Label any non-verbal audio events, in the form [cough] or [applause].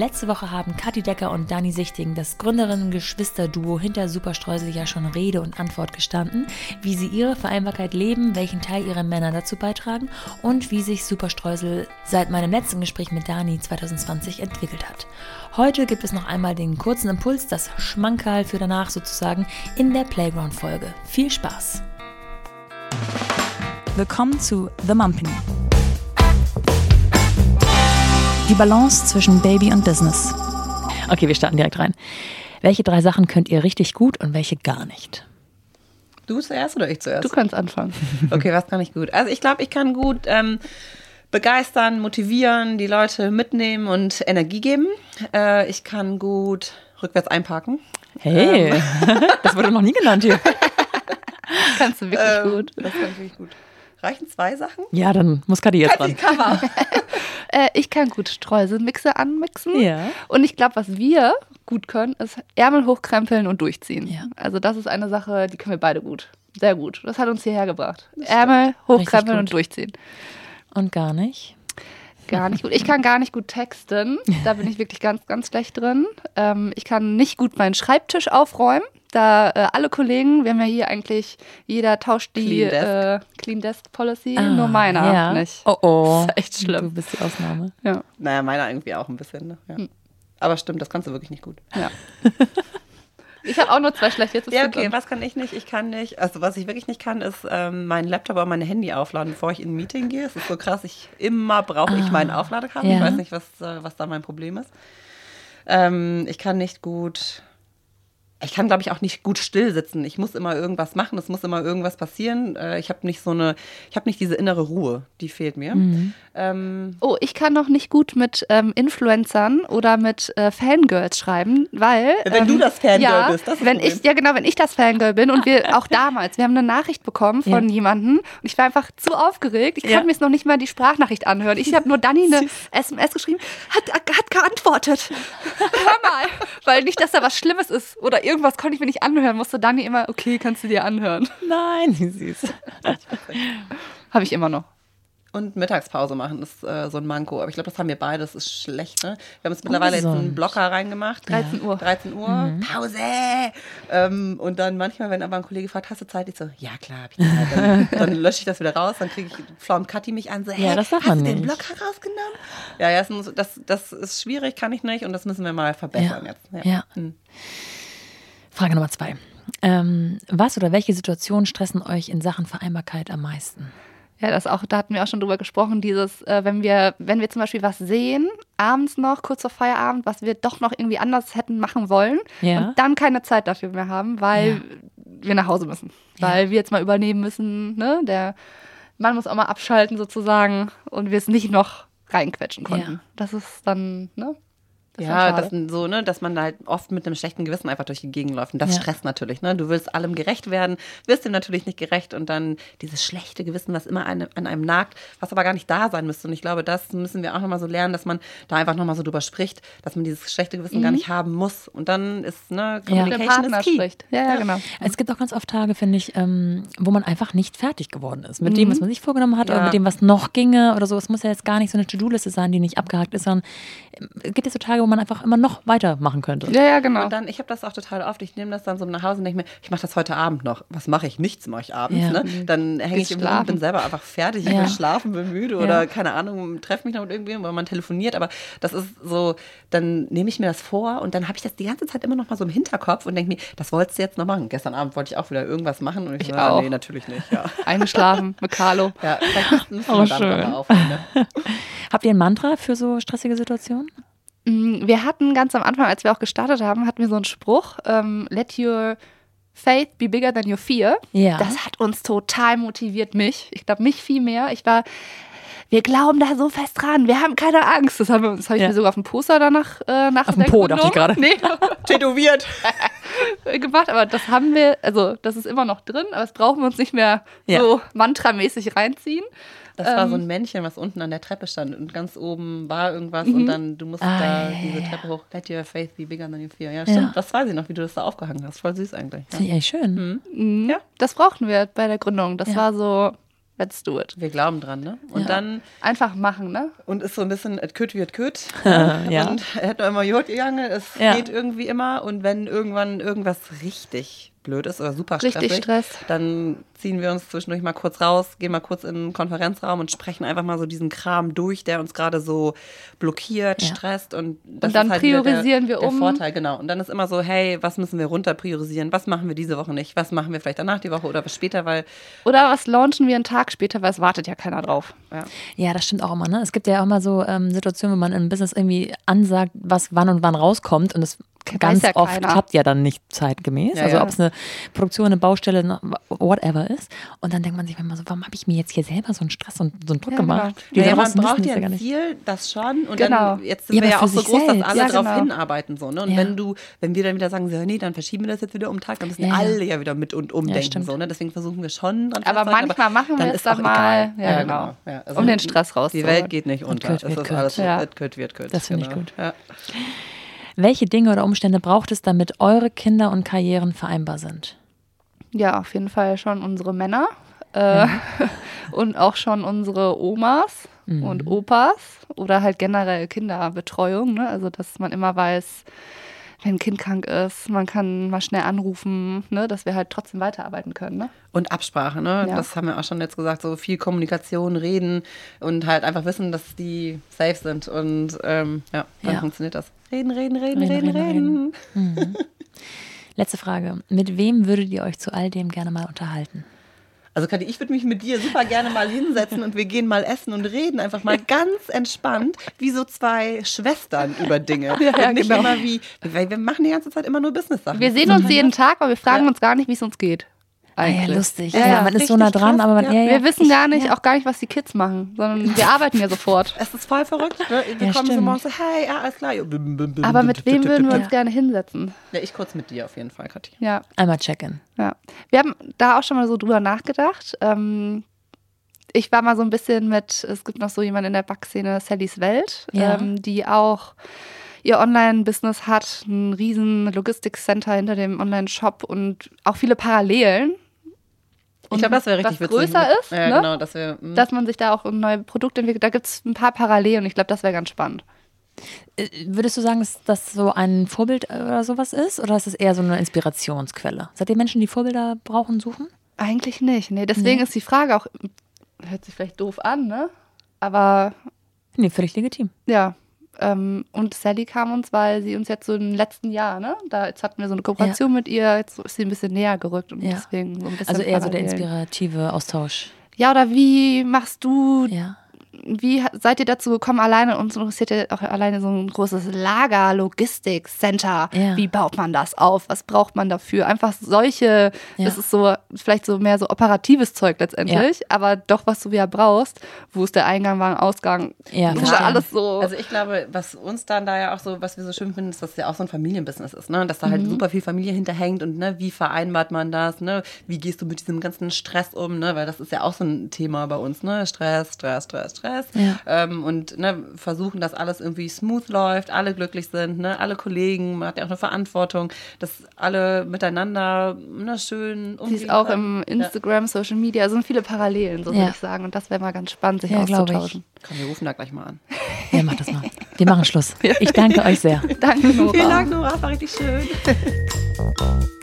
Letzte Woche haben Kathi Decker und Dani Sichting, das Gründerinnen-Geschwister-Duo hinter Superstreusel, ja schon Rede und Antwort gestanden, wie sie ihre Vereinbarkeit leben, welchen Teil ihre Männer dazu beitragen und wie sich Superstreusel seit meinem letzten Gespräch mit Dani 2020 entwickelt hat. Heute gibt es noch einmal den kurzen Impuls, das Schmankerl für danach sozusagen in der Playground-Folge. Viel Spaß! Willkommen zu The Mumpany. Die Balance zwischen Baby und Business. Okay, wir starten direkt rein. Welche drei Sachen könnt ihr richtig gut und welche gar nicht? Du zuerst oder ich zuerst? Du kannst anfangen. [laughs] Okay, was kann ich gut? Also ich glaube, ich kann gut ähm, begeistern, motivieren, die Leute mitnehmen und Energie geben. Äh, ich kann gut rückwärts einparken. Hey, ähm. [laughs] das wurde noch nie genannt hier. [laughs] kannst du wirklich Ähm, gut. Das kann ich wirklich gut. Reichen zwei Sachen? Ja, dann muss Kathi jetzt dran. Cover. Äh, ich kann gut Streuselmixer anmixen. Ja. Und ich glaube, was wir gut können, ist Ärmel hochkrempeln und durchziehen. Ja. Also das ist eine Sache, die können wir beide gut. Sehr gut. Das hat uns hierher gebracht. Ärmel hochkrempeln und durchziehen. Und gar nicht. Gar nicht gut. Ich kann gar nicht gut texten. [laughs] Da bin ich wirklich ganz, ganz schlecht drin. Ähm, ich kann nicht gut meinen Schreibtisch aufräumen. Da äh, alle Kollegen, wir haben ja hier eigentlich, jeder tauscht die Clean Desk. äh, Clean Desk Policy, Ah, nur meiner ja. nicht. Oh oh. Das [laughs] ist echt schlimm. Du bist die Ausnahme. Ja. Naja, meiner irgendwie auch ein bisschen. Ne? Ja. Aber stimmt, das kannst du wirklich nicht gut. ja. [laughs] Ich habe auch nur zwei schlechte. Jetzt Ja, okay, was kann ich nicht? Ich kann nicht, also was ich wirklich nicht kann, ist ähm, meinen Laptop oder meine Handy aufladen, bevor ich in ein Meeting gehe. Es ist so krass, ich immer brauche ich meinen Aufladekabel. Ich ja. weiß nicht, was, äh, was da mein Problem ist. Ähm, ich kann nicht gut, ich kann glaube ich auch nicht gut still sitzen. Ich muss immer irgendwas machen, es muss immer irgendwas passieren. Äh, ich habe nicht so eine, ich habe nicht diese innere Ruhe, die fehlt mir. Ähm, Oh, ich kann noch nicht gut mit ähm, Influencern oder mit äh, Fangirls schreiben, weil. Wenn du ähm, das Fangirl ja, bist, das ist das wenn ich, Ja, genau, wenn ich das Fangirl bin und wir [laughs] auch damals, wir haben eine Nachricht bekommen von Ja. jemandem und ich war einfach zu aufgeregt. Ich Ja. kann mir jetzt noch nicht mal die Sprachnachricht anhören. Ich habe nur Dani eine SMS geschrieben, hat, hat geantwortet. [laughs] Hör mal. Weil nicht, dass da was Schlimmes ist oder irgendwas konnte ich mir nicht anhören, musste Dani immer, okay, kannst du dir anhören. Nein, wie süß. Habe ich immer noch. Und Mittagspause machen ist äh, so ein Manko. Aber ich glaube, das haben wir beide. Das ist schlecht. Ne? Wir haben jetzt mittlerweile jetzt einen. Blocker reingemacht. 13 Uhr. 13 Uhr, Pause. Ähm, und dann manchmal, wenn aber ein Kollege fragt, hast du Zeit? Ich so, ja klar, hab ich Zeit. Dann, [laughs] dann lösche ich das wieder raus. Dann kriege ich, flaumt Kathi mich an, so, hey, Ja, das darf hast man du den. Blocker rausgenommen? Ja, ja, das, muss, das, das ist schwierig, kann ich nicht. Und das müssen wir mal verbessern Ja. jetzt. Ja. Hm. Frage Nummer zwei. Ähm, was oder welche Situationen stressen euch in Sachen Vereinbarkeit am meisten? Ja, das auch, da hatten wir auch schon drüber gesprochen, dieses, äh, wenn wir, wenn wir zum Beispiel was sehen, abends noch, kurz vor Feierabend, was wir doch noch irgendwie anders hätten machen wollen Ja. und dann keine Zeit dafür mehr haben, weil Ja. wir nach Hause müssen. Ja. Weil wir jetzt mal übernehmen müssen, ne? Der Mann muss auch mal abschalten sozusagen und wir es nicht noch reinquetschen konnten. Ja. Das ist dann, ne? Ist Ja, dann das so, ne, dass man da halt oft mit einem schlechten Gewissen einfach durch die Gegend läuft. Und das Ja. stresst natürlich, ne? Du willst allem gerecht werden, wirst dem natürlich nicht gerecht und dann dieses schlechte Gewissen, was immer eine, an einem nagt, was aber gar nicht da sein müsste. Und ich glaube, das müssen wir auch nochmal so lernen, dass man da einfach nochmal so drüber spricht, dass man dieses schlechte Gewissen gar nicht haben muss. Und dann ist, ne, Communication Partner is key. spricht. Ja, ja, genau. Es gibt auch ganz oft Tage, finde ich, ähm, wo man einfach nicht fertig geworden ist. Mit dem, was man sich vorgenommen hat oder Ja. mit dem, was noch ginge oder so. Es muss ja jetzt gar nicht so eine To-Do-Liste sein, die nicht abgehakt ist, sondern ähm, es gibt jetzt so Tage, wo man einfach immer noch weitermachen könnte. Ja, ja, genau. Und dann, ich habe das auch total oft, ich nehme das dann so nach Hause und denke mir, ich mache das heute Abend noch. Was mache ich? Nichts mache ich abends. Ja. Ne? Dann hänge ich im Bett bin selber einfach fertig. Ich Ja. will schlafen, bin müde oder keine Ahnung, treffe mich noch mit irgendwem, weil man telefoniert. Aber das ist so, dann nehme ich mir das vor und dann habe ich das die ganze Zeit immer noch mal so im Hinterkopf und denke mir, das wolltest du jetzt noch machen. Gestern Abend wollte ich auch wieder irgendwas machen und ich, Ich so, ah, auch. nee, natürlich nicht. Ja, [laughs] Eingeschlafen mit Carlo. ja vielleicht müssen- Oh, wir damit schön. aufhören. Ne? [laughs] Habt ihr ein Mantra für so stressige Situationen? Mm, Wir hatten ganz am Anfang, als wir auch gestartet haben, hatten wir so einen Spruch, ähm, let your faith be bigger than your fear. Ja. Das hat uns total motiviert, mich. Ich glaube, mich viel mehr. Ich war, wir glauben da so fest dran, wir haben keine Angst. Das, haben wir, das habe ich Ja. mir sogar auf dem Poster danach äh, nach Auf dem Po, dachte ich gerade. Nee, [laughs] Tätowiert. [laughs] gemacht, aber das haben wir, also das ist immer noch drin, aber das brauchen wir uns nicht mehr Ja. so mantramäßig reinziehen. Das war Ähm. so ein Männchen, was unten an der Treppe stand und ganz oben war irgendwas und dann du musst Ah, da ja, ja, diese ja. Treppe hoch. Let your faith be bigger than your fear. Ja, stimmt. Ja. Das weiß ich noch, wie du das da aufgehangen hast. Voll süß eigentlich. Ja. Eigentlich schön. Mhm. Ja. Das brauchten wir bei der Gründung. Das Ja. war so, let's do it. Wir glauben dran, ne? Und Ja. dann, Einfach machen, ne? und ist so ein bisschen, es kütt wird kütt. Ja. Und er hat noch immer Jod gegangen, es Ja. geht irgendwie immer. Und wenn irgendwann irgendwas richtig blöd ist oder super stressig, Richtig Stress. dann ziehen wir uns zwischendurch mal kurz raus, gehen mal kurz in den Konferenzraum und sprechen einfach mal so diesen Kram durch, der uns gerade so blockiert, Ja. stresst. Und, das Und dann ist halt priorisieren der, wir der um. Vorteil, genau. Und dann ist immer so, hey, was müssen wir runter priorisieren? Was machen wir diese Woche nicht? Was machen wir vielleicht danach die Woche oder was später? Weil Oder was launchen wir einen Tag später, weil es wartet ja keiner drauf. ja, Ja, das stimmt auch immer. Ne? Es gibt ja auch mal so ähm, Situationen, wo man im Business irgendwie ansagt, was wann und wann rauskommt und es ganz ja oft keiner. klappt ja dann nicht zeitgemäß. Ja, also ja. ob es eine Produktion, eine Baustelle, whatever ist. Und dann denkt man sich manchmal so, warum habe ich mir jetzt hier selber so einen Stress und so einen Druck gemacht? genau. Die naja, man braucht ja ein. Ziel, das schon. Und Genau. dann, jetzt sind wir ja aber auch so groß, dass selbst. alle Ja, drauf genau. hinarbeiten. So, ne? Und wenn du, wenn wir dann wieder sagen, so, nee, dann verschieben wir das jetzt wieder um den Tag, dann müssen alle ja wieder mit und umdenken. so, ne? Deswegen versuchen wir schon dran Aber manchmal machen wir es dann mal. Ja, genau. Ja, also Um den Stress Die rauszuholen. Welt geht nicht unter. Wird wird wird. Das finde ich genau. gut. Ja. Welche Dinge oder Umstände braucht es, damit eure Kinder und Karrieren vereinbar sind? Ja, auf jeden Fall schon unsere Männer äh, [laughs] und auch schon unsere Omas und Opas oder halt generell Kinderbetreuung. Ne? Also, dass man immer weiß, wenn ein Kind krank ist, man kann mal schnell anrufen, ne? dass wir halt trotzdem weiterarbeiten können. Ne? Und Absprache, ne? Ja. Das haben wir auch schon jetzt gesagt, so viel Kommunikation, reden und halt einfach wissen, dass die safe sind. Und ähm, ja, dann Ja. funktioniert das. Reden, reden, reden, Reden, reden, reden, reden. Letzte Frage. Mit wem würdet ihr euch zu all dem gerne mal unterhalten? Also Kathi, ich würde mich mit dir super gerne mal hinsetzen und wir gehen mal essen und reden einfach mal ganz entspannt, wie so zwei Schwestern über Dinge. [laughs] Ja, und nicht genau. immer wie, weil wir machen die ganze Zeit immer nur Business-Sachen. Wir sehen uns jeden Tag, aber wir fragen Ja. uns gar nicht, wie es uns geht. Ah, ja, Eigentlich. lustig. Ja, Ja, ja, man ist so nah dran, krass. aber man, Ja. ja, ja, Wir wissen gar nicht, ja. auch gar nicht, was die Kids machen, sondern wir arbeiten ja sofort. [laughs] Es ist voll verrückt. Ne? Wir Ja, kommen so stimmt. morgens so, hey, ja, alles klar. Ja, bim, bim, bim, Aber mit wem würden wir uns gerne hinsetzen? Ja, ich kurz mit dir auf jeden Fall, Kathi. Ja, Einmal checken. ja. Wir haben da auch schon mal so drüber nachgedacht. Ähm, ich war mal so ein bisschen mit, es gibt noch so jemanden in der Backszene, Sallys Welt, Ja. ähm, die auch ihr Online-Business hat, ein riesen Logistikcenter hinter dem Online-Shop und auch viele Parallelen. Ich glaube, das wäre richtig was witzig. größer ist, ja, ne? genau, dass wir. mm. dass man sich da auch ein neues Produkt entwickelt. Da gibt es ein paar Parallelen und ich glaube, das wäre ganz spannend. Äh, Würdest du sagen, dass das so ein Vorbild äh, oder sowas ist? Oder ist es eher so eine Inspirationsquelle? Seid ihr Menschen, die Vorbilder brauchen, suchen? Eigentlich nicht. Nee, deswegen Nee. ist die Frage auch, hört sich vielleicht doof an, ne? Aber Nee, völlig legitim. ja. Ähm, und Sally kam uns, weil sie uns jetzt so im letzten Jahr, ne? Da jetzt hatten wir so eine Kooperation mit ihr, jetzt ist sie ein bisschen näher gerückt und Ja. deswegen so ein bisschen. Also eher so der inspirative Austausch. Ja, oder wie machst du Ja. Wie seid ihr dazu gekommen, alleine uns interessiert ja auch alleine so ein großes Lager, Logistik-Center. Ja. Wie baut man das auf? Was braucht man dafür? Einfach solche, Ja. das ist so vielleicht so mehr so operatives Zeug letztendlich, aber doch, was du wieder brauchst. Wo ist der Eingang, war ein Ausgang? Ja, alles so. Also ich glaube, was uns dann da ja auch so, was wir so schön finden, ist, dass es ja auch so ein Familienbusiness ist, ne? Dass da halt super viel Familie hinterhängt und ne, wie vereinbart man das, ne? Wie gehst du mit diesem ganzen Stress um, ne? Weil das ist ja auch so ein Thema bei uns, ne? Stress, Stress, Stress, Stress. Ja. Ähm, und ne, versuchen, dass alles irgendwie smooth läuft, alle glücklich sind, ne? Alle Kollegen, man hat ja auch eine Verantwortung, dass alle miteinander ne, schön Sie umgehen ist auch im Instagram, Social Media, also sind viele Parallelen, so Ja. würde ich sagen. Und das wäre mal ganz spannend, sich Ja, auszutauschen. Ja. Komm, wir rufen da gleich mal an. Ja, mach das mal. Wir machen Schluss. [laughs] Ich danke euch sehr. Danke, Nora. Vielen Dank, Nora, war richtig schön. [laughs]